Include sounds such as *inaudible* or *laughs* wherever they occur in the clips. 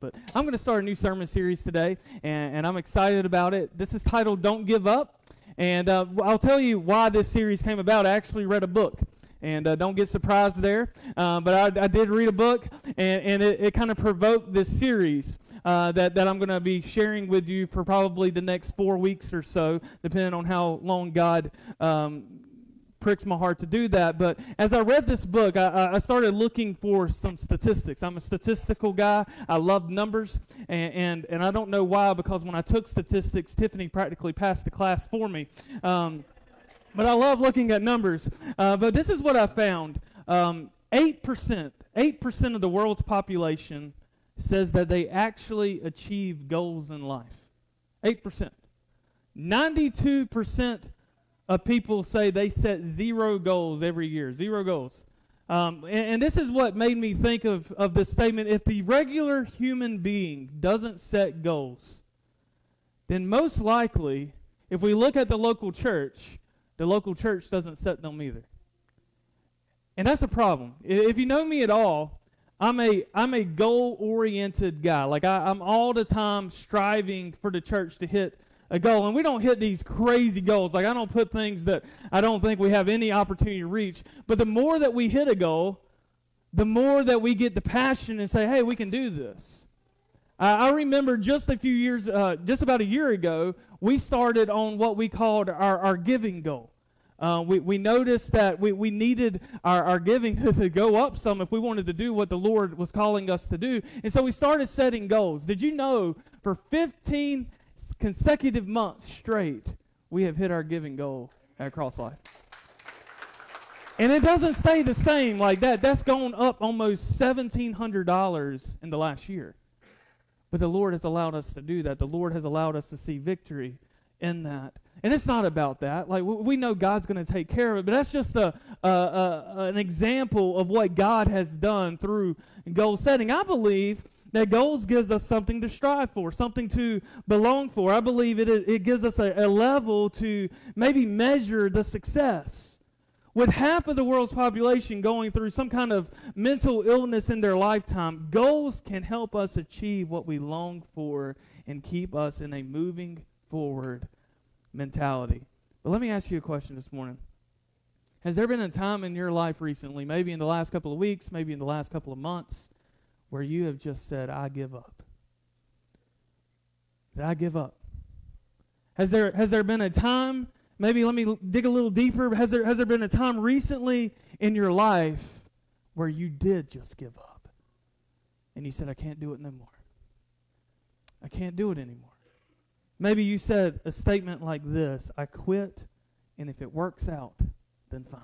But I'm going to start a new sermon series today, and, and I'm excited about it. This is titled Don't Give Up. And uh, I'll tell you why this series came about. I actually read a book. And uh, don't get surprised there. Uh, but I, I, did read a book, and, and it, it kind of provoked this series. Uh, that, that I'm going to be sharing with you for probably the next four weeks or so, depending on how long God um, pricks my heart to do that. But as I read this book, I, I, started looking for some statistics. I'm a statistical guy. I love numbers, and, and, and I don't know why, because when I took statistics, Tiffany practically passed the class for me. Um, but I love looking at numbers. Uh, but this is what I found um, 8%, 8% of the world's population says that they actually achieve goals in life. 8%. 92% of people say they set zero goals every year, zero goals. Um, and, and, this is what made me think of, of this statement. If the regular human being doesn't set goals, then most likely, if we look at the local church, the local church doesn't set them either. And that's a problem. If you know me at all, I'm a I'm a goal oriented guy. Like I, I'm all the time striving for the church to hit a goal. And we don't hit these crazy goals. Like, I don't put things that I don't think we have any opportunity to reach. But the more that we hit a goal, the more that we get the passion and say, hey, we can do this. I remember just a few years, uh, just about a year ago, we started on what we called our, our giving goal. Uh, we, we noticed that we, we needed our, our giving *laughs* to go up some if we wanted to do what the Lord was calling us to do. And so we started setting goals. Did you know for 15 consecutive months straight, we have hit our giving goal at Cross Life. And it doesn't stay the same like that. That's gone up almost $1,700 in the last year. But the Lord has allowed us to do that. The Lord has allowed us to see victory in that. And it's not about that. Like we know God's going to take care of it, but that's just a, a, a, an example of what God has done through goal setting. I believe that goals gives us something to strive for, something to belong for. I believe it, it gives us a, a level to maybe measure the success. With half of the world's population going through some kind of mental illness in their lifetime, goals can help us achieve what we long for and keep us in a moving forward mentality. But let me ask you a question this morning. Has there been a time in your life recently, maybe in the last couple of weeks, maybe in the last couple of months, where you have just said, I give up? Did I give up? Has there, has there been a time, maybe let me dig a little deeper, has there, has there been a time recently in your life where you did just give up? And you said, I can't do it no more. I can't do it anymore. Maybe you said a statement like this I quit, and if it works out, then fine.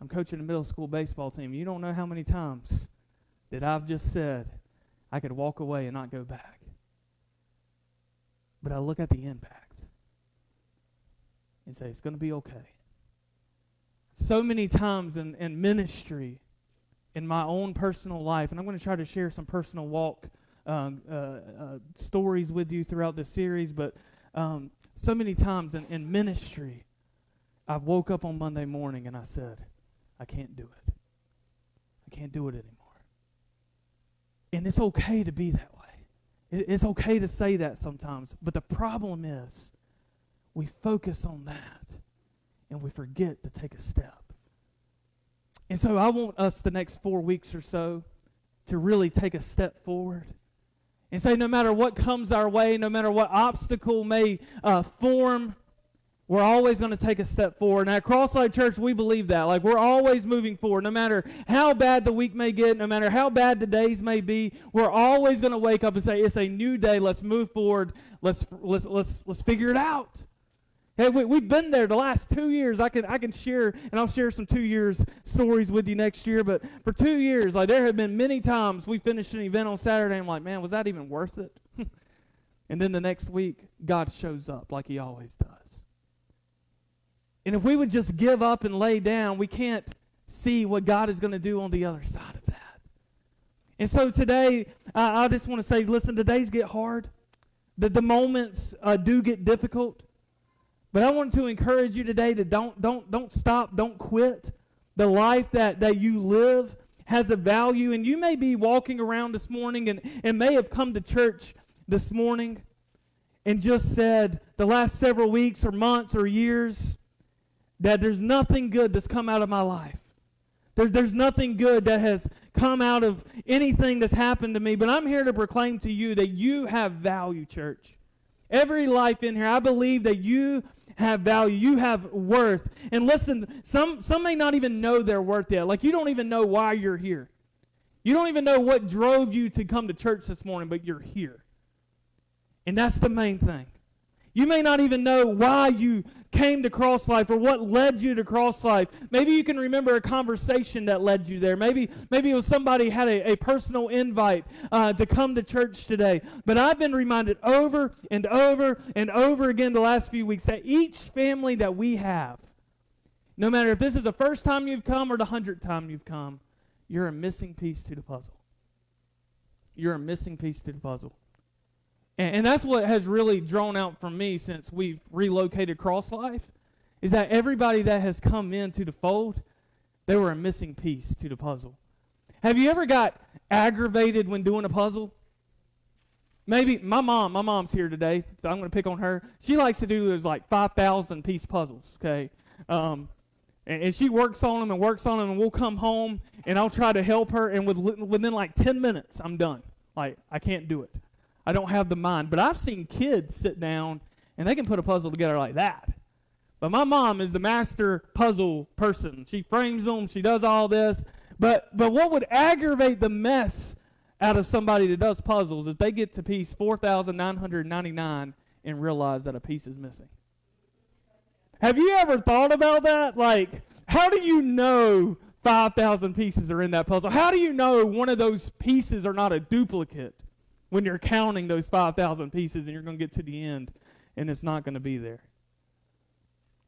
I'm coaching a middle school baseball team. You don't know how many times that I've just said I could walk away and not go back. But I look at the impact and say, it's going to be okay. So many times in, in ministry, in my own personal life, and I'm going to try to share some personal walk um, uh, uh, stories with you throughout this series, but um, so many times in, in ministry, I woke up on Monday morning and I said, I can't do it. I can't do it anymore. And it's okay to be that way. It's okay to say that sometimes. But the problem is we focus on that and we forget to take a step. And so I want us the next four weeks or so to really take a step forward and say no matter what comes our way, no matter what obstacle may uh, form, we're always going to take a step forward. And at CrossLife Church, we believe that. Like, we're always moving forward. No matter how bad the week may get, no matter how bad the days may be, we're always going to wake up and say, it's a new day. Let's move forward. Let's, let's, let's, let's figure it out. Hey, we, we've been there the last two years. I can, I can share, and I'll share some two years stories with you next year. But for two years, like, there have been many times we finished an event on Saturday. And I'm like, man, was that even worth it? *laughs* and then the next week, God shows up like he always does. And if we would just give up and lay down, we can't see what God is going to do on the other side of that. And so today, uh, I just want to say, listen, today's get hard. The, the moments uh, do get difficult. But I want to encourage you today to don't, don't, don't stop, don't quit. The life that, that you live has a value. And you may be walking around this morning and, and may have come to church this morning and just said the last several weeks or months or years that there's nothing good that's come out of my life. There's, there's nothing good that has come out of anything that's happened to me. But I'm here to proclaim to you that you have value, church. Every life in here, I believe that you have value. You have worth. And listen, some, some may not even know their worth yet. Like you don't even know why you're here. You don't even know what drove you to come to church this morning, but you're here. And that's the main thing. You may not even know why you came to Cross Life or what led you to Cross Life. Maybe you can remember a conversation that led you there. Maybe, maybe it was somebody had a, a personal invite uh, to come to church today. But I've been reminded over and over and over again the last few weeks that each family that we have, no matter if this is the first time you've come or the hundredth time you've come, you're a missing piece to the puzzle. You're a missing piece to the puzzle. And, and that's what has really drawn out from me since we've relocated Cross Life, is that everybody that has come into the fold, they were a missing piece to the puzzle. Have you ever got aggravated when doing a puzzle? Maybe my mom, my mom's here today, so I'm going to pick on her. She likes to do those like 5,000 piece puzzles, okay? Um, and, and, she works on them and works on them, and we'll come home and I'll try to help her, and with, within like 10 minutes, I'm done. Like, I can't do it. I don't have the mind. But I've seen kids sit down and they can put a puzzle together like that. But my mom is the master puzzle person. She frames them, she does all this. But but what would aggravate the mess out of somebody that does puzzles if they get to piece 4999 and realize that a piece is missing? Have you ever thought about that? Like how do you know 5,000 pieces are in that puzzle? How do you know one of those pieces are not a duplicate? When you're counting those 5,000 pieces and you're going to get to the end and it's not going to be there.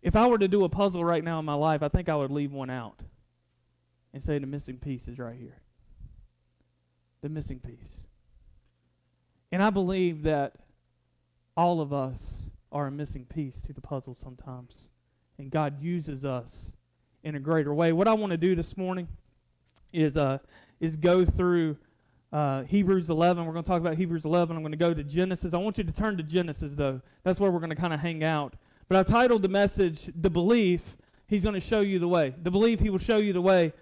If I were to do a puzzle right now in my life, I think I would leave one out and say the missing piece is right here. The missing piece. And I believe that all of us are a missing piece to the puzzle sometimes. And God uses us in a greater way. What I want to do this morning is uh, is go through uh, Hebrews 11. We're going to talk about Hebrews 11. I'm going to go to Genesis. I want you to turn to Genesis, though. That's where we're going to kind of hang out. But I titled the message, The Belief He's going to show you the way. The belief He will show you the way.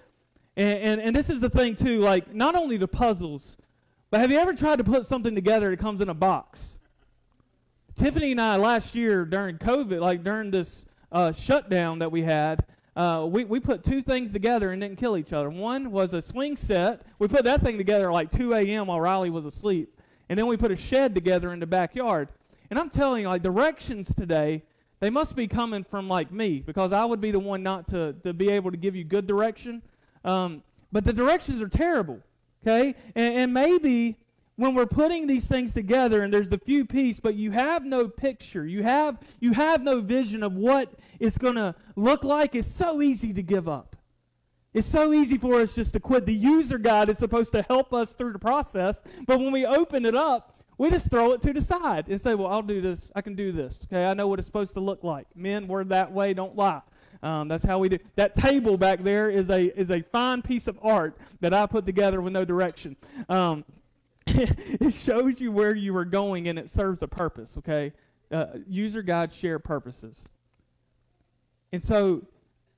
And, and, and this is the thing, too. Like, not only the puzzles, but have you ever tried to put something together that comes in a box? Tiffany and I, last year during COVID, like during this uh, shutdown that we had, uh, we, we put two things together and didn't kill each other. One was a swing set. We put that thing together like 2 a.m. while Riley was asleep. And then we put a shed together in the backyard. And I'm telling you, like, directions today, they must be coming from, like, me, because I would be the one not to, to be able to give you good direction. Um, but the directions are terrible, okay? And, and maybe when we're putting these things together and there's the few piece, but you have no picture, you have, you have no vision of what it's going to look like, it's so easy to give up. It's so easy for us just to quit. The user guide is supposed to help us through the process, but when we open it up, we just throw it to the side and say, well, I'll do this. I can do this. Okay, I know what it's supposed to look like. Men, we're that way. Don't lie. Um, that's how we do. That table back there is a is a fine piece of art that I put together with no direction. Um, *laughs* it shows you where you are going and it serves a purpose. Okay, uh, user guides share purposes. And so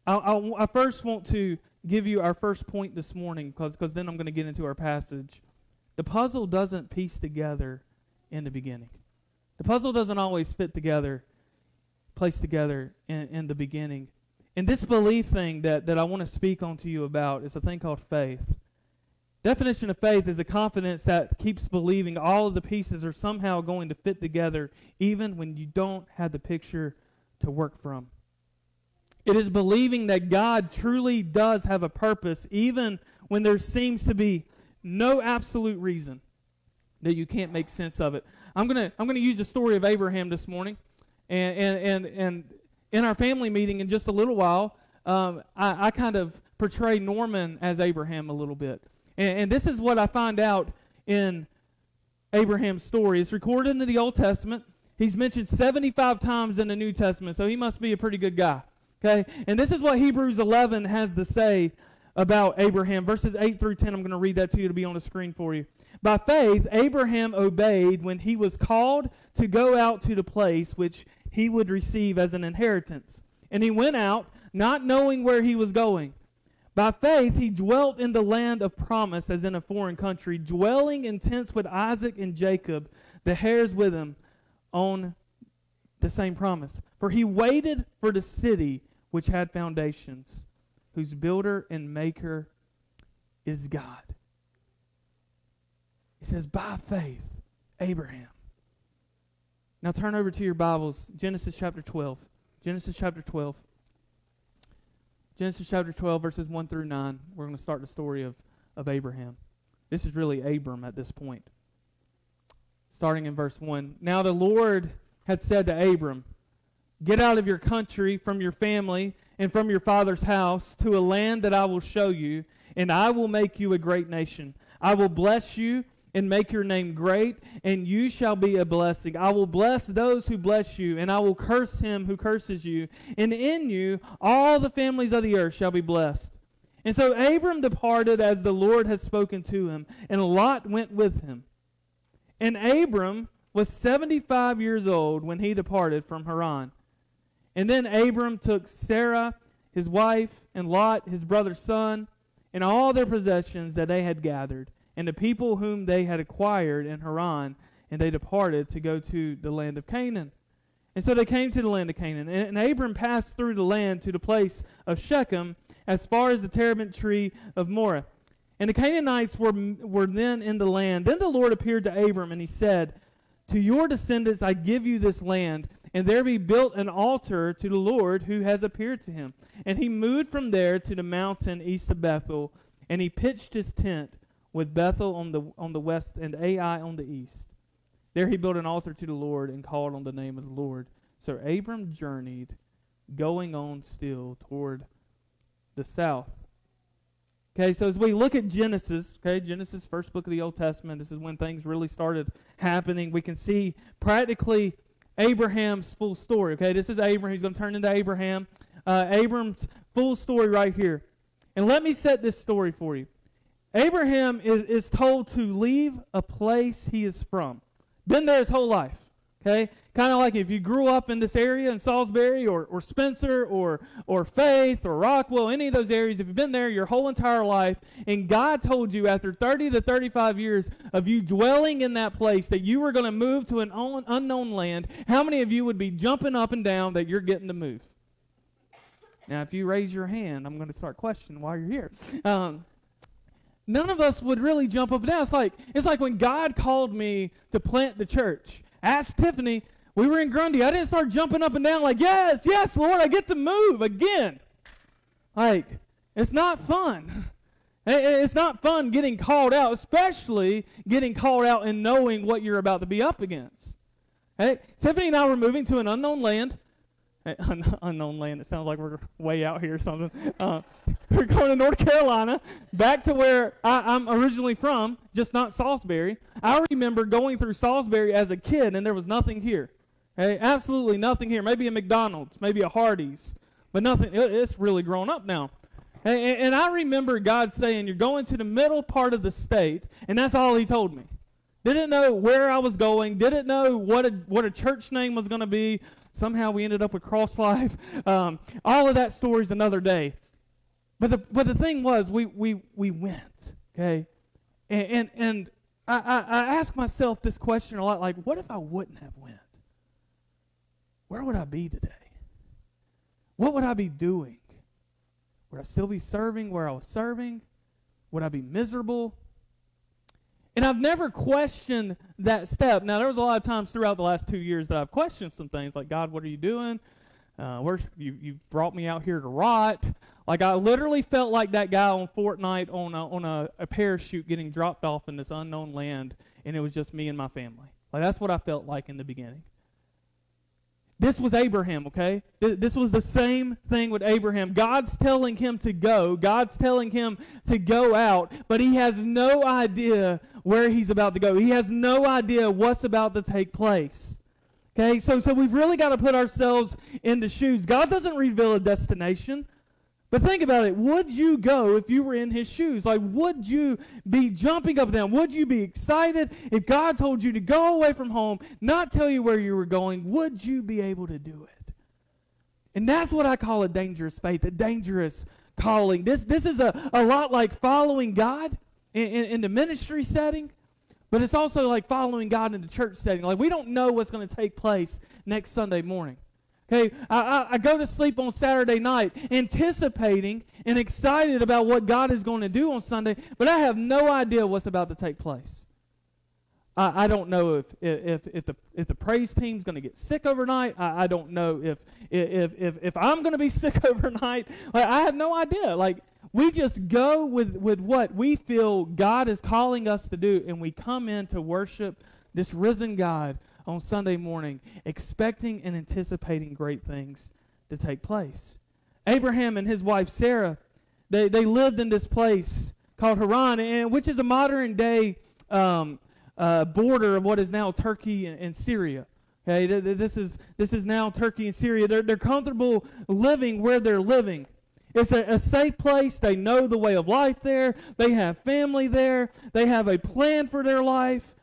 I, I, I first want to give you our first point this morning because then I'm going to get into our passage. The puzzle doesn't piece together in the beginning. The puzzle doesn't always fit together, place together in, in the beginning. And this belief thing that, that I want to speak on to you about is a thing called faith. Definition of faith is a confidence that keeps believing all of the pieces are somehow going to fit together, even when you don't have the picture to work from. It is believing that God truly does have a purpose, even when there seems to be no absolute reason that you can't make sense of it. I'm gonna I'm gonna use the story of Abraham this morning, and and and, and in our family meeting in just a little while, um, I, I, kind of portray Norman as Abraham a little bit, and, and this is what I find out in Abraham's story. It's recorded in the Old Testament. He's mentioned 75 times in the New Testament, so he must be a pretty good guy. Okay? And this is what Hebrews 11 has to say about Abraham. Verses 8 through 10, I'm going to read that to you to be on the screen for you. By faith, Abraham obeyed when he was called to go out to the place which he would receive as an inheritance. And he went out, not knowing where he was going. By faith, he dwelt in the land of promise as in a foreign country, dwelling in tents with Isaac and Jacob, the heirs with him, on the same promise. For he waited for the city which had foundations, whose builder and maker is God. He says, by faith, Abraham. Now turn over to your Bibles, Genesis chapter 12. Genesis chapter 12. Genesis chapter 12, verses 1 through 9. We're going to start the story of, of Abraham. This is really Abram at this point. Starting in verse 1. Now the Lord had said to Abram, Get out of your country, from your family, and from your father's house, to a land that I will show you, and I will make you a great nation. I will bless you and make your name great, and you shall be a blessing. I will bless those who bless you, and I will curse him who curses you. And in you all the families of the earth shall be blessed. And so Abram departed as the Lord had spoken to him, and Lot went with him. And Abram was 75 years old when he departed from Haran. And then Abram took Sarah, his wife, and Lot, his brother's son, and all their possessions that they had gathered and the people whom they had acquired in Haran, and they departed to go to the land of Canaan. And so they came to the land of Canaan. And, and Abram passed through the land to the place of Shechem, as far as the terebinth tree of Moreh. And the Canaanites were, were then in the land. Then the Lord appeared to Abram, and he said, To your descendants I give you this land, and there be built an altar to the Lord who has appeared to him. And he moved from there to the mountain east of Bethel, and he pitched his tent with Bethel on the, on the west and Ai on the east. There he built an altar to the Lord and called on the name of the Lord. So Abram journeyed, going on still toward the south. Okay, so as we look at Genesis, okay, Genesis, first book of the Old Testament, this is when things really started happening. We can see practically Abraham's full story. Okay, this is Abraham. He's going to turn into Abraham. Uh, Abram's full story right here. And let me set this story for you. Abraham is, is told to leave a place he is from. Been there his whole life. Okay? Kind of like if you grew up in this area in Salisbury or, or Spencer or, or Faith or Rockwell, any of those areas, if you've been there your whole entire life, and God told you after 30 to 35 years of you dwelling in that place that you were going to move to an unknown land, how many of you would be jumping up and down that you're getting to move? Now, if you raise your hand, I'm going to start questioning why you're here. Um, none of us would really jump up and down. It's like, it's like when God called me to plant the church. Ask Tiffany, we were in Grundy. I didn't start jumping up and down like, yes, yes, Lord, I get to move again. Like, it's not fun. *laughs* It's not fun getting called out, especially getting called out and knowing what you're about to be up against. Hey, Tiffany and I were moving to an unknown land. *laughs* unknown land. It sounds like we're way out here or something. Uh, *laughs* we're going to North Carolina, back to where I, am originally from, just not Salisbury. I remember going through Salisbury as a kid, and there was nothing here. Hey, absolutely nothing here. Maybe a McDonald's, maybe a Hardee's, but nothing. It, it's really grown up now. And, and I remember God saying, "You're going to the middle part of the state," and that's all He told me. Didn't know where I was going. Didn't know what a what a church name was going to be. Somehow we ended up with Cross Life. *laughs* Um, all of that story's another day. But the but the thing was, we we we went, okay, and and, and I, I, I ask myself this question a lot, like, what if I wouldn't have went? Where would I be today? What would I be doing? Would I still be serving where I was serving? Would I be miserable? And I've never questioned that step. Now, there was a lot of times throughout the last two years that I've questioned some things like, God, what are you doing? Uh, you you brought me out here to rot? Like I literally felt like that guy on Fortnite on a, on a, a parachute getting dropped off in this unknown land, and it was just me and my family. Like that's what I felt like in the beginning. This was Abraham, okay? This was the same thing with Abraham. God's telling him to go. God's telling him to go out, but he has no idea where he's about to go. He has no idea what's about to take place. Okay, so, so we've really got to put ourselves in the shoes. God doesn't reveal a destination, But think about it. Would you go if you were in his shoes? Like, would you be jumping up and down? Would you be excited if God told you to go away from home, not tell you where you were going? Would you be able to do it? And that's what I call a dangerous faith, a dangerous calling. This, this is a, a lot like following God in, in, in the ministry setting, but it's also like following God in the church setting. Like, we don't know what's going to take place next Sunday morning. Okay, I, I, I, go to sleep on Saturday night anticipating and excited about what God is going to do on Sunday, but I have no idea what's about to take place. I, I don't know if, if, if, the, if the praise team's going to get sick overnight. I, I don't know if, if, if, if I'm going to be *laughs* sick overnight. Like, I have no idea. Like, we just go with, with what we feel God is calling us to do, and we come in to worship this risen God on Sunday morning, expecting and anticipating great things to take place. Abraham and his wife Sarah, they, they lived in this place called Haran, and which is a modern day um, uh, border of what is now Turkey and, and Syria. Okay, this is this is now Turkey and Syria. They're, they're comfortable living where they're living. It's a, a, safe place. They know the way of life there. They have family there. They have a plan for their life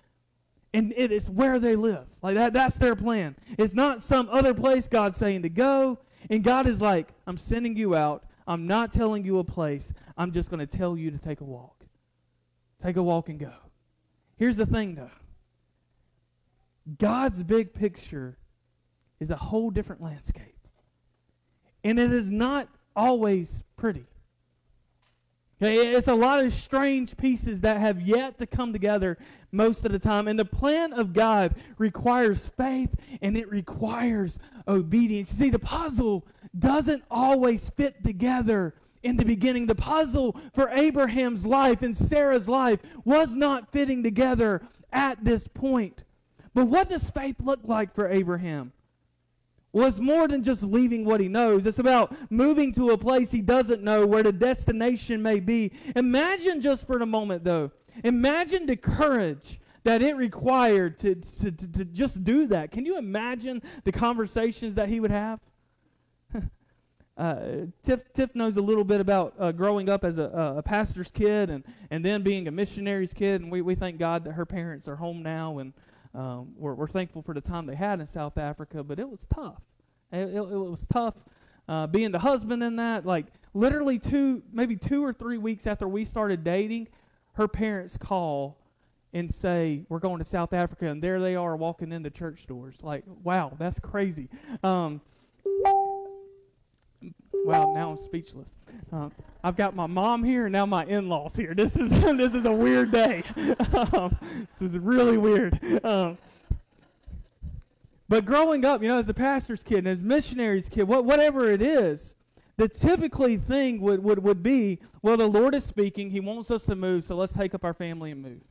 and it is where they live. Like that, that's their plan. It's not some other place God's saying to go. And God is like, I'm sending you out. I'm not telling you a place. I'm just going to tell you to take a walk. Take a walk and go. Here's the thing, though God's big picture is a whole different landscape. And it is not always pretty. Okay, it's a lot of strange pieces that have yet to come together most of the time. And the plan of God requires faith and it requires obedience. You see, the puzzle doesn't always fit together in the beginning. The puzzle for Abraham's life and Sarah's life was not fitting together at this point. But what does faith look like for Abraham? Well, it's more than just leaving what he knows. It's about moving to a place he doesn't know where the destination may be. Imagine just for a moment, though, Imagine the courage that it required to, to, to, to, just do that. Can you imagine the conversations that he would have? *laughs* uh, Tiff, Tiff knows a little bit about uh, growing up as a, a, pastor's kid and, and then being a missionary's kid, and we, we thank God that her parents are home now, and um, we're, we're thankful for the time they had in South Africa, but it was tough. It, it, it was tough uh, being the husband in that. Like, literally two, maybe two or three weeks after we started dating, her parents call and say, We're going to South Africa, and there they are walking into church doors. Like, wow, that's crazy. Um, well, now I'm speechless. Uh, I've got my mom here, and now my in-laws here. This is *laughs* this is a weird day. um, this is really weird. Um, but growing up, you know, as a pastor's kid and as missionary's kid, what, whatever it is, the typically thing would, would, would be, well, the Lord is speaking. He wants us to move, so let's take up our family and move.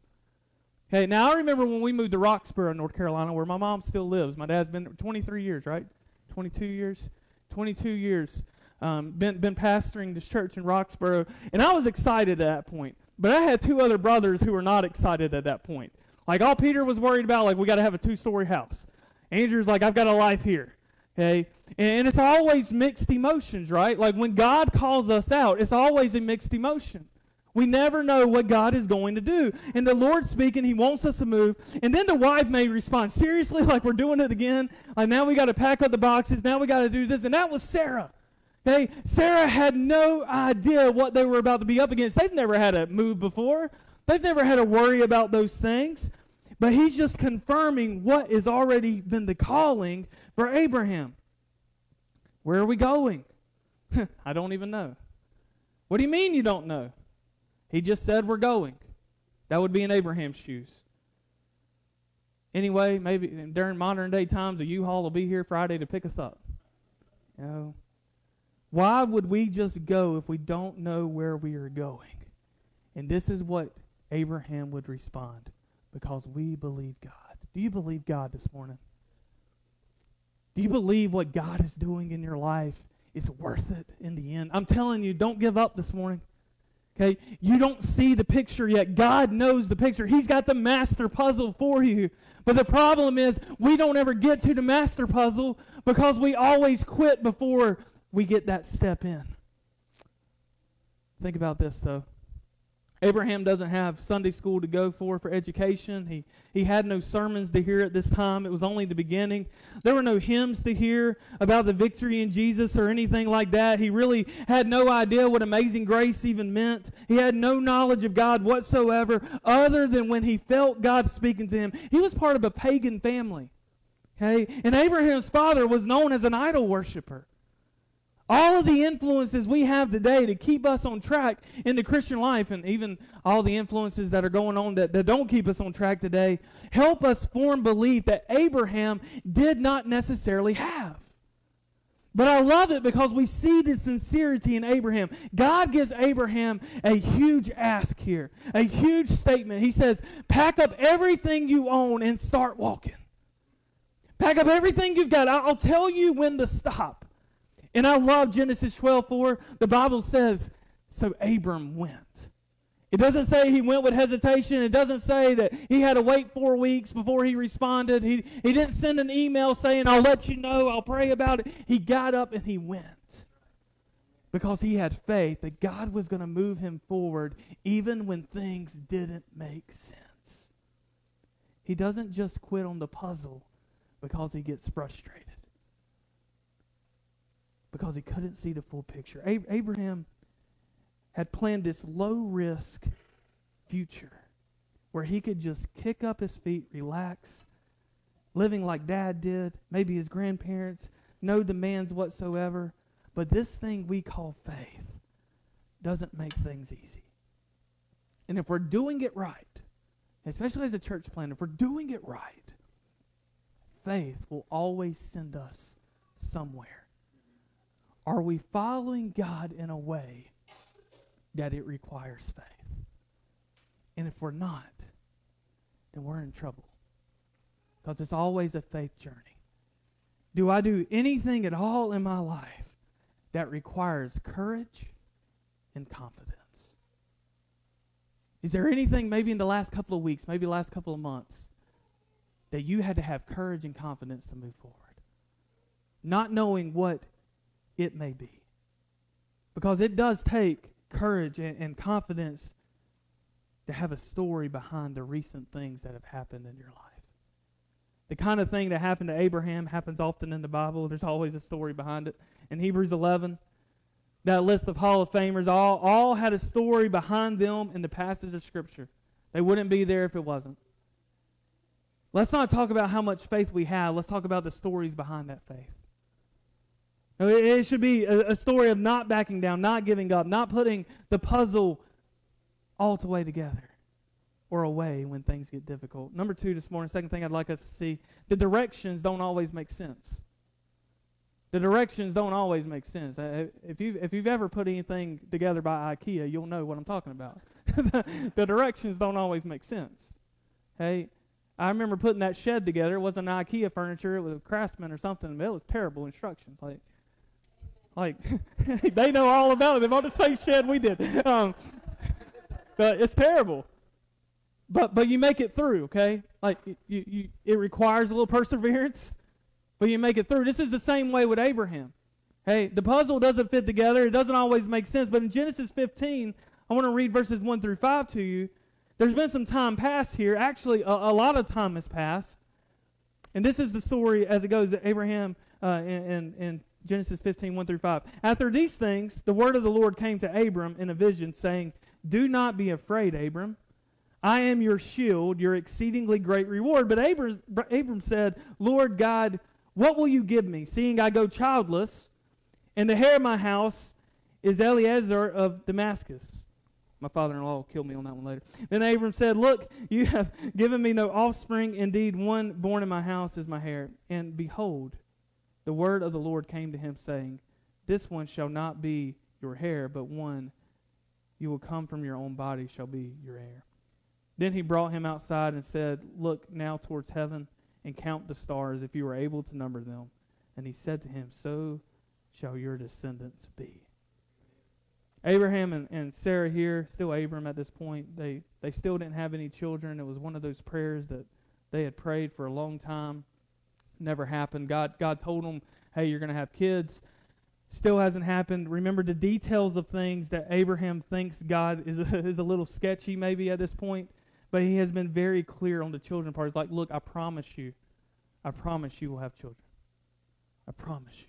Okay, now I remember when we moved to Roxboro, North Carolina, where my mom still lives. My dad's been 23 years, right? 22 years? 22 years. Um, been, been pastoring this church in Roxboro, And I was excited at that point. But I had two other brothers who were not excited at that point. Like, all Peter was worried about, like, we got to have a two story house. Andrew's like, I've got a life here. Okay? And it's always mixed emotions, right? Like when God calls us out, it's always a mixed emotion. We never know what God is going to do. And the Lord's speaking, He wants us to move. And then the wife may respond, seriously, *laughs* like we're doing it again? Like now we got to pack up the boxes, now we got to do this. And that was Sarah. Okay? Sarah had no idea what they were about to be up against. They've never had to move before, they've never had to worry about those things. But he's just confirming what has already been the calling for Abraham. Where are we going? *laughs* I don't even know. What do you mean you don't know? He just said we're going. That would be in Abraham's shoes. Anyway, maybe during modern day times, a U-Haul will be here Friday to pick us up. You know, why would we just go if we don't know where we are going? And this is what Abraham would respond because we believe God. Do you believe God this morning? Do you believe what God is doing in your life is worth it in the end? I'm telling you, don't give up this morning. Okay? You don't see the picture yet. God knows the picture. He's got the master puzzle for you. But the problem is, we don't ever get to the master puzzle because we always quit before we get that step in. Think about this, though. Abraham doesn't have Sunday school to go for for education. He, he had no sermons to hear at this time. It was only the beginning. There were no hymns to hear about the victory in Jesus or anything like that. He really had no idea what amazing grace even meant. He had no knowledge of God whatsoever other than when he felt God speaking to him. He was part of a pagan family. Okay? And Abraham's father was known as an idol worshiper. All of the influences we have today to keep us on track in the Christian life, and even all the influences that are going on that, that don't keep us on track today, help us form belief that Abraham did not necessarily have. But I love it because we see the sincerity in Abraham. God gives Abraham a huge ask here, a huge statement. He says, Pack up everything you own and start walking. Pack up everything you've got. I'll tell you when to stop. And I love Genesis 12 4. The Bible says, So Abram went. It doesn't say he went with hesitation. It doesn't say that he had to wait four weeks before he responded. He, he didn't send an email saying, I'll let you know, I'll pray about it. He got up and he went because he had faith that God was going to move him forward even when things didn't make sense. He doesn't just quit on the puzzle because he gets frustrated because he couldn't see the full picture. Abraham had planned this low risk future where he could just kick up his feet, relax, living like dad did, maybe his grandparents, no demands whatsoever. But this thing we call faith doesn't make things easy. And if we're doing it right, especially as a church plant, if we're doing it right, faith will always send us somewhere. Are we following God in a way that it requires faith? And if we're not, then we're in trouble. Because it's always a faith journey. Do I do anything at all in my life that requires courage and confidence? Is there anything maybe in the last couple of weeks, maybe the last couple of months, that you had to have courage and confidence to move forward? Not knowing what it may be. Because it does take courage and, and confidence to have a story behind the recent things that have happened in your life. The kind of thing that happened to Abraham happens often in the Bible. There's always a story behind it. In Hebrews 11, that list of Hall of Famers all, all had a story behind them in the passage of Scripture. They wouldn't be there if it wasn't. Let's not talk about how much faith we have. Let's talk about the stories behind that faith. It should be a, story of not backing down, not giving up, not putting the puzzle all the way together or away when things get difficult. Number two this morning, second thing I'd like us to see the directions don't always make sense. The directions don't always make sense. If, you, if you've ever put anything together by IKEA, you'll know what I'm talking about. *laughs* the directions don't always make sense. Hey, I remember putting that shed together. It wasn't IKEA furniture, it was a craftsman or something. But it was terrible instructions. Like, like, *laughs* they know all about it. They're on the same shed we did. Um, but it's terrible. But but you make it through, okay? Like you, you it requires a little perseverance, but you make it through. This is the same way with Abraham. Hey, the puzzle doesn't fit together. It doesn't always make sense. But in Genesis 15, I want to read verses 1 through 5 to you. There's been some time passed here. Actually, a, a lot of time has passed. And this is the story as it goes. Abraham uh, in, in, Genesis 15, 1 through 5. After these things, the word of the Lord came to Abram in a vision, saying, Do not be afraid, Abram. I am your shield, your exceedingly great reward. But Abram, Abram said, Lord God, what will you give me, seeing I go childless, and the heir of my house is Eliezer of Damascus? My father in law will kill me on that one later. Then Abram said, Look, you have given me no offspring. Indeed, one born in my house is my heir. And behold, the word of the Lord came to him, saying, This one shall not be your heir, but one you will come from your own body shall be your heir. Then he brought him outside and said, Look now towards heaven and count the stars, if you are able to number them. And he said to him, So shall your descendants be. Abraham and, and Sarah here, still Abram at this point, they, they still didn't have any children. It was one of those prayers that they had prayed for a long time never happened. God, God told them, hey, you're going to have kids. still hasn't happened. Remember the details of things that Abraham thinks God is a, *laughs* is a little sketchy maybe at this point, but he has been very clear on the children part. He's like, look, I promise you, I promise you will have children. I promise you.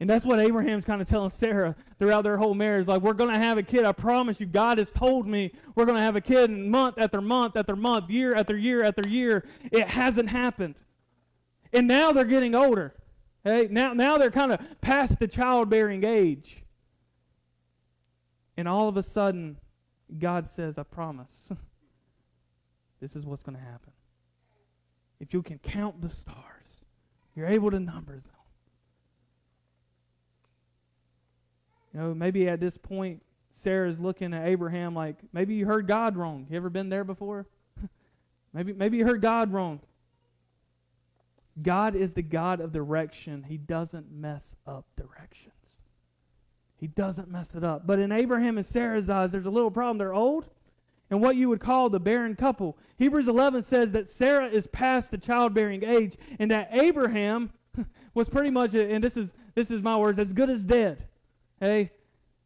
And that's what Abraham's kind of telling Sarah throughout their whole marriage. Like, we're going to have a kid. I promise you. God has told me we're going to have a kid and month after month after month, year after year after year. It hasn't happened. And now they're getting older. Hey, now, now they're kind of past the childbearing age. And all of a sudden, God says, I promise, *laughs* this is what's going to happen. If you can count the stars, you're able to number them. You know, maybe at this point, Sarah's looking at Abraham like, maybe you heard God wrong. You ever been there before? *laughs* maybe, maybe you heard God wrong. God is the God of direction. He doesn't mess up directions. He doesn't mess it up. But in Abraham and Sarah's eyes, there's a little problem. They're old and what you would call the barren couple. Hebrews 11 says that Sarah is past the childbearing age and that Abraham *laughs* was pretty much, and this is, this is my words, as good as dead. Hey,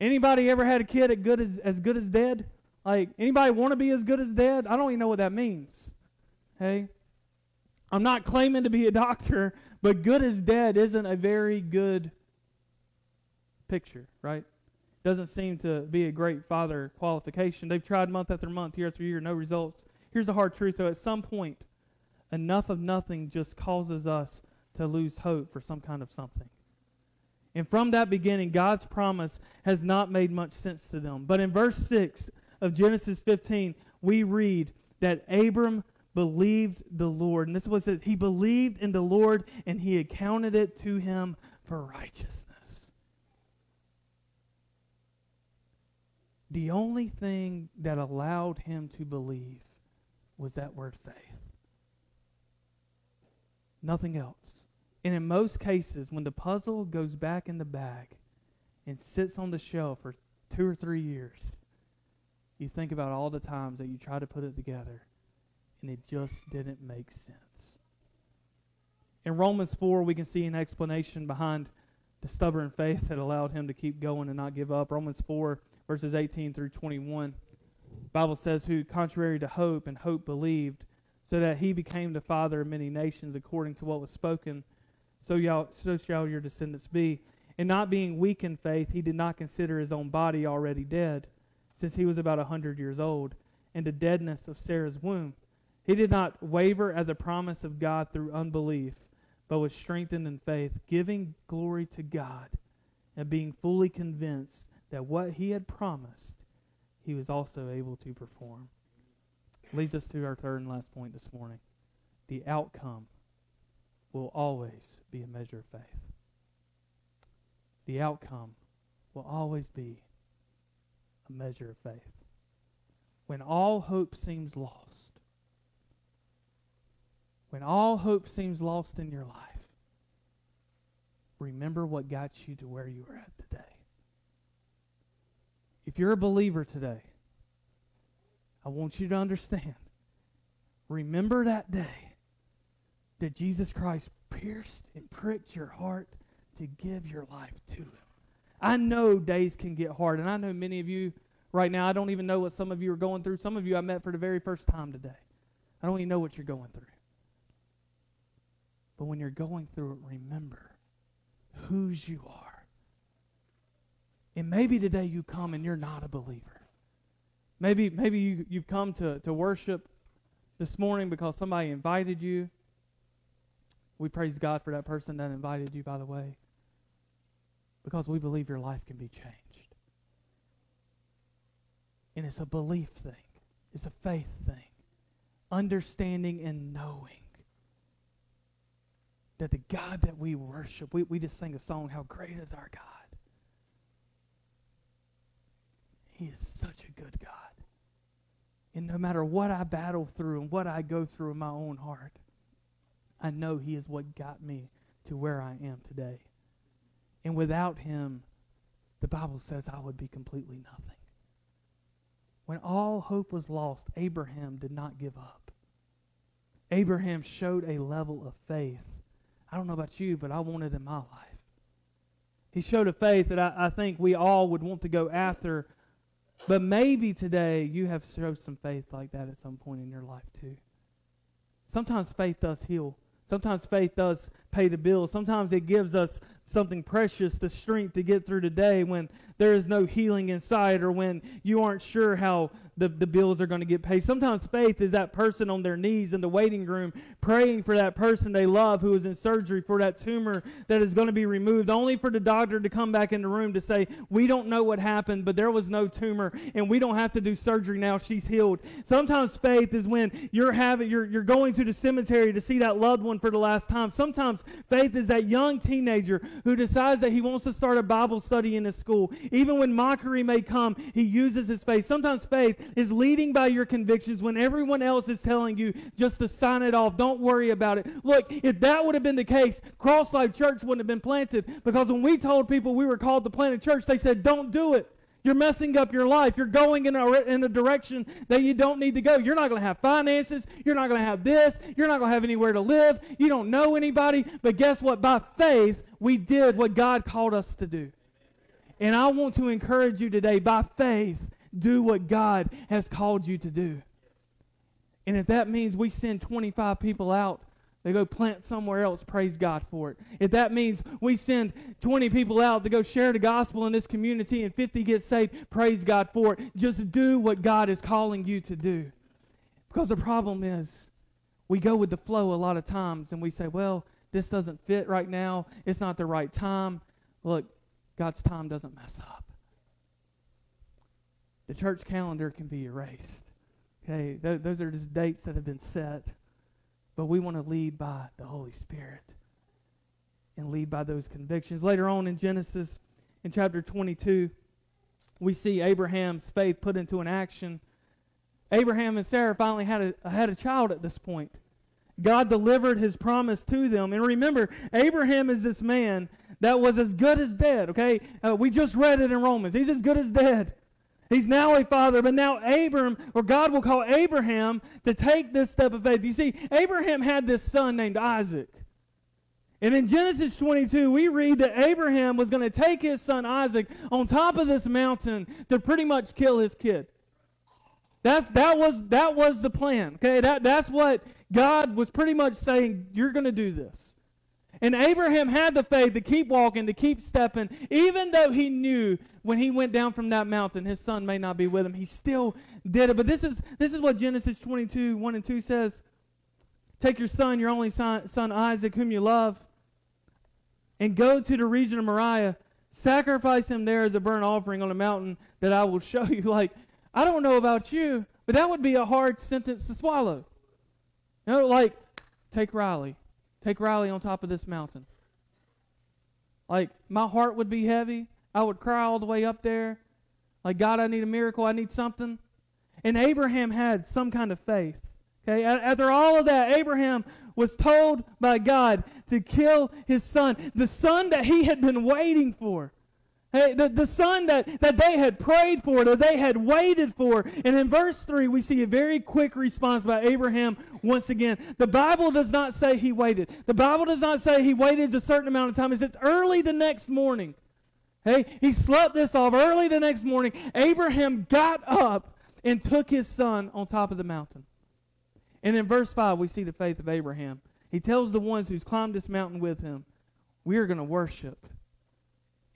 anybody ever had a kid as good as, as good as dead? Like, anybody want to be as good as dead? I don't even know what that means. Hey, I'm not claiming to be a doctor, but good as dead isn't a very good picture, right? Doesn't seem to be a great father qualification. They've tried month after month, year after year, no results. Here's the hard truth, though. At some point, enough of nothing just causes us to lose hope for some kind of something. And from that beginning, God's promise has not made much sense to them. But in verse 6 of Genesis 15, we read that Abram believed the Lord. And this was says He believed in the Lord, and he accounted it to him for righteousness. The only thing that allowed him to believe was that word faith. Nothing else. And in most cases, when the puzzle goes back in the bag and sits on the shelf for two or three years, you think about all the times that you try to put it together and it just didn't make sense. In Romans 4, we can see an explanation behind the stubborn faith that allowed him to keep going and not give up. Romans 4, verses 18 through 21. The Bible says, Who, contrary to hope and hope believed, so that he became the father of many nations according to what was spoken, so, so shall your descendants be. And not being weak in faith, he did not consider his own body already dead, since he was about a hundred years old, and the deadness of Sarah's womb. He did not waver at the promise of God through unbelief, but was strengthened in faith, giving glory to God and being fully convinced that what he had promised, he was also able to perform. Leads us to our third and last point this morning. The outcome will always be a measure of faith. The outcome will always be a measure of faith. When all hope seems lost, when all hope seems lost in your life, remember what got you to where you are at today. If you're a believer today, I want you to understand. Remember that day that Jesus Christ pierced and pricked your heart to give your life to Him. I know days can get hard, and I know many of you right now, I don't even know what some of you are going through. Some of you I met for the very first time today. I don't even know what you're going through. But when you're going through it, remember whose you are. And maybe today you come and you're not a believer. Maybe, maybe you, you've come to, to worship this morning because somebody invited you. We praise God for that person that invited you, by the way, because we believe your life can be changed. And it's a belief thing, it's a faith thing, understanding and knowing that the God that we worship, we, we just sing a song, How Great is Our God. He is such a good God. And no matter what I battle through and what I go through in my own heart, I know He is what got me to where I am today. And without Him, the Bible says I would be completely nothing. When all hope was lost, Abraham did not give up. Abraham showed a level of faith I don't know about you, but I want it in my life. He showed a faith that I, I think we all would want to go after. But maybe today you have showed some faith like that at some point in your life too. Sometimes faith does heal. Sometimes faith does pay the bills. Sometimes it gives us something precious, the strength to get through the day when there is no healing inside or when you aren't sure how the, the bills are going to get paid. Sometimes faith is that person on their knees in the waiting room praying for that person they love who is in surgery for that tumor that is going to be removed, only for the doctor to come back in the room to say, We don't know what happened, but there was no tumor and we don't have to do surgery now. She's healed. Sometimes faith is when you're having you're, you're going to the cemetery to see that loved one for the last time. Sometimes faith is that young teenager who decides that he wants to start a Bible study in his school. Even when mockery may come, he uses his faith. Sometimes faith is leading by your convictions when everyone else is telling you just to sign it off. Don't worry about it. Look, if that would have been the case, CrossLife Church wouldn't have been planted because when we told people we were called to plant a church, they said, don't do it. You're messing up your life. You're going in a, in a direction that you don't need to go. You're not going to have finances. You're not going to have this. You're not going to have anywhere to live. You don't know anybody. But guess what? By faith, we did what God called us to do. And I want to encourage you today by faith, do what God has called you to do. And if that means we send 25 people out, they go plant somewhere else, praise God for it. If that means we send 20 people out to go share the gospel in this community and 50 get saved, praise God for it. Just do what God is calling you to do. Because the problem is, we go with the flow a lot of times and we say, well, this doesn't fit right now. It's not the right time. Look, God's time doesn't mess up. The church calendar can be erased. Okay, Th- those are just dates that have been set. But we want to lead by the Holy Spirit and lead by those convictions. Later on in Genesis, in chapter 22, we see Abraham's faith put into an action. Abraham and Sarah finally had a, had a child at this point. God delivered his promise to them. And remember, Abraham is this man that was as good as dead, okay? Uh, we just read it in Romans. He's as good as dead. He's now a father, but now Abram, or God will call Abraham to take this step of faith. You see, Abraham had this son named Isaac. And in Genesis 22, we read that Abraham was going to take his son Isaac on top of this mountain to pretty much kill his kid. That's, that, was, that was the plan. Okay, that, that's what God was pretty much saying, You're going to do this. And Abraham had the faith to keep walking, to keep stepping, even though he knew when he went down from that mountain, his son may not be with him. He still did it. But this is, this is what Genesis 22, 1 and 2 says. Take your son, your only son, son Isaac, whom you love, and go to the region of Moriah. Sacrifice him there as a burnt offering on a mountain that I will *laughs* show you. Like, I don't know about you, but that would be a hard sentence to swallow. You know, like, take Riley. Take Riley on top of this mountain. Like, my heart would be heavy. I would cry all the way up there. Like, God, I need a miracle. I need something. And Abraham had some kind of faith. Okay, after all of that, Abraham was told by God to kill his son, the son that he had been waiting for. Hey, the, the son that, that they had prayed for, that they had waited for. And in verse 3, we see a very quick response by Abraham once again. The Bible does not say he waited. The Bible does not say he waited a certain amount of time. It says early the next morning. Hey, he slept this off early the next morning. Abraham got up and took his son on top of the mountain. And in verse 5, we see the faith of Abraham. He tells the ones who's climbed this mountain with him, We are going to worship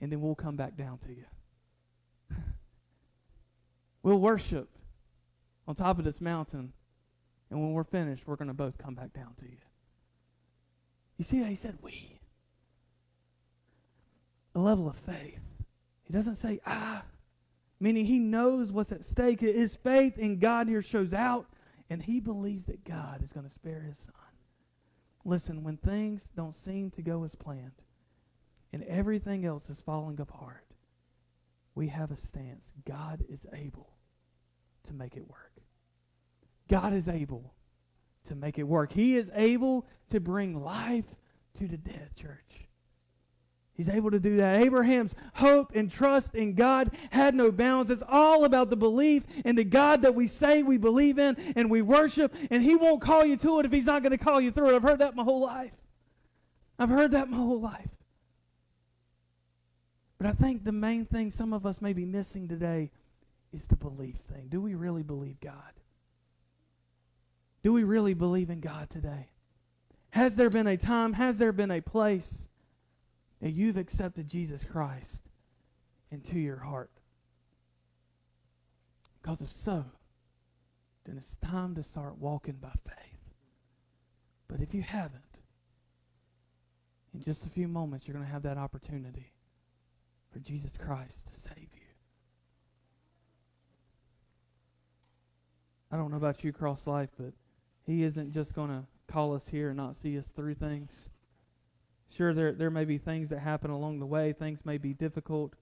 and then we'll come back down to you. *laughs* we'll worship on top of this mountain, and when we're finished, we're going to both come back down to you. You see he said we? A level of faith. He doesn't say, ah, meaning he knows what's at stake. His faith in God here shows out, and he believes that God is going to spare his son. Listen, when things don't seem to go as planned, and everything else is falling apart, we have a stance. God is able to make it work. God is able to make it work. He is able to bring life to the dead, church. He's able to do that. Abraham's hope and trust in God had no bounds. It's all about the belief in the God that we say we believe in and we worship, and He won't call you to it if He's not going to call you through it. I've heard that my whole life. I've heard that my whole life. But I think the main thing some of us may be missing today is the belief thing. Do we really believe God? Do we really believe in God today? Has there been a time, has there been a place that you've accepted Jesus Christ into your heart? Because if so, then it's time to start walking by faith. But if you haven't, in just a few moments, you're going to have that opportunity for Jesus Christ to save you. I don't know about you, CrossLife, but He isn't just going to call us here and not see us through things. Sure, there, there may be things that happen along the way, things may be difficult,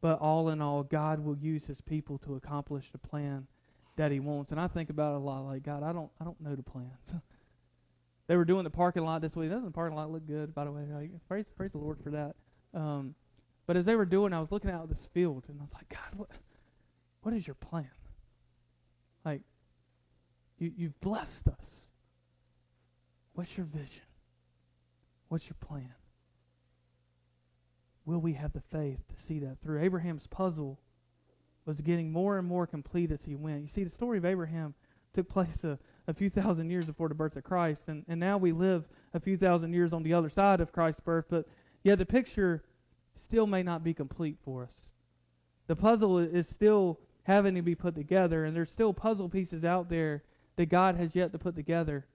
but all in all, God will use His people to accomplish the plan that He wants. And I think about it a lot like, God, I don't, I don't know the plans. *laughs* they were doing the parking lot this week. Doesn't the parking lot look good, by the way? Praise, praise the Lord for that. Um, but as they were doing, I was looking out this field, and I was like, God, what, what is your plan? Like, you, you've blessed us. What's your vision? What's your plan? Will we have the faith to see that through? Abraham's puzzle was getting more and more complete as he went. You see, the story of Abraham took place a, a few thousand years before the birth of Christ, and, and now we live a few thousand years on the other side of Christ's birth, but yet the picture still may not be complete for us. The puzzle is still having to be put together, and there's still puzzle pieces out there that God has yet to put together.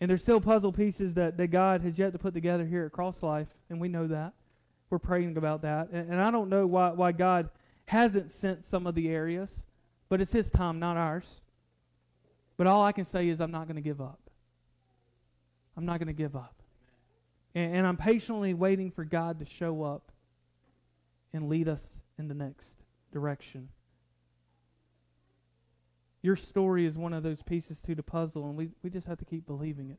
And there's still puzzle pieces that, that God has yet to put together here at CrossLife, and we know that. We're praying about that. And, and I don't know why, why God hasn't sent some of the areas, but it's His time, not ours. But all I can say is I'm not going to give up. I'm not going to give up. And, and I'm patiently waiting for God to show up and lead us in the next direction. Your story is one of those pieces to the puzzle, and we, we just have to keep believing it.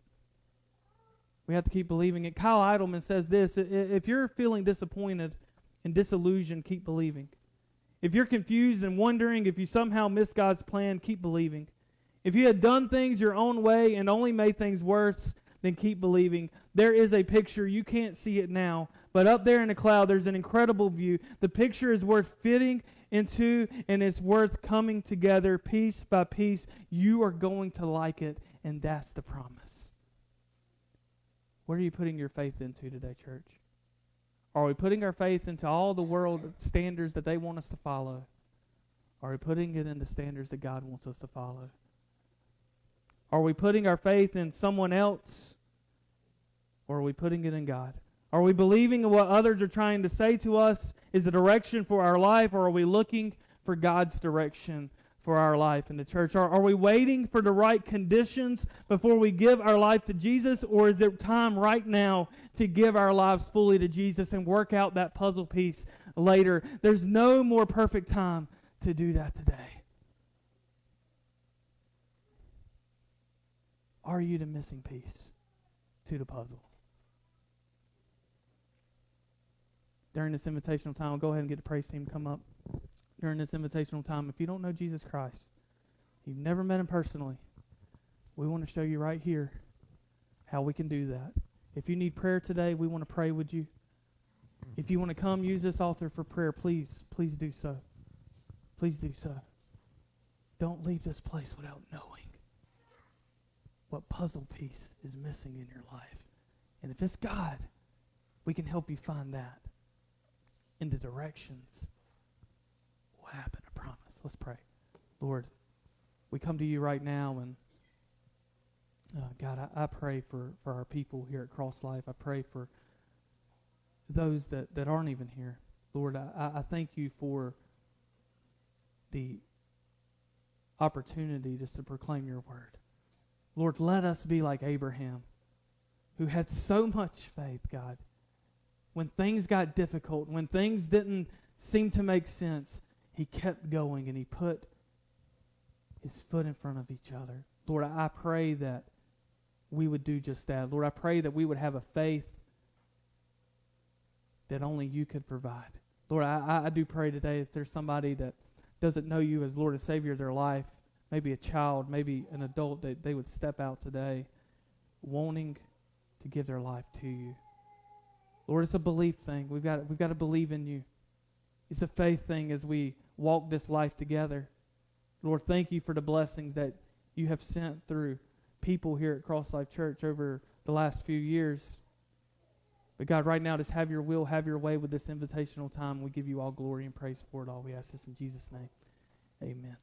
We have to keep believing it. Kyle Idleman says this if you're feeling disappointed and disillusioned, keep believing. If you're confused and wondering if you somehow missed God's plan, keep believing. If you had done things your own way and only made things worse, then keep believing. There is a picture. You can't see it now, but up there in the cloud, there's an incredible view. The picture is worth fitting into, and it's worth coming together piece by piece. You are going to like it, and that's the promise. What are you putting your faith into today, church? Are we putting our faith into all the world standards that they want us to follow? Are we putting it into standards that God wants us to follow? Are we putting our faith in someone else? Or are we putting it in God? Are we believing in what others are trying to say to us is the direction for our life, or are we looking for God's direction for our life in the church? Are, are we waiting for the right conditions before we give our life to Jesus, or is it time right now to give our lives fully to Jesus and work out that puzzle piece later? There's no more perfect time to do that today. Are you the missing piece to the puzzle? during this invitational time, I'll go ahead and get the praise team to come up during this invitational time. If you don't know Jesus Christ, you've never met him personally, we want to show you right here how we can do that. If you need prayer today, we want to pray with you. If you want to come use this altar for prayer, please, please do so. Please do so. Don't leave this place without knowing what puzzle piece is missing in your life. And if it's God, we can help you find that in the directions will happen. I promise. Let's pray. Lord, we come to you right now, and uh, God, I, I, pray for, for our people here at CrossLife. I pray for those that, that aren't even here. Lord, I, I thank you for the opportunity just to proclaim your word. Lord, let us be like Abraham, who had so much faith, God when things got difficult, when things didn't seem to make sense, he kept going and he put his foot in front of each other. Lord, I pray that we would do just that. Lord, I pray that we would have a faith that only you could provide. Lord, I, I do pray today if there's somebody that doesn't know you as Lord and Savior of their life, maybe a child, maybe an adult, that they would step out today wanting to give their life to you. Lord, it's a belief thing. We've got, we've got to believe in you. It's a faith thing as we walk this life together. Lord, thank you for the blessings that you have sent through people here at CrossLife Church over the last few years. But God, right now, just have your will, have your way with this invitational time. We give you all glory and praise for it all. We ask this in Jesus' name. Amen.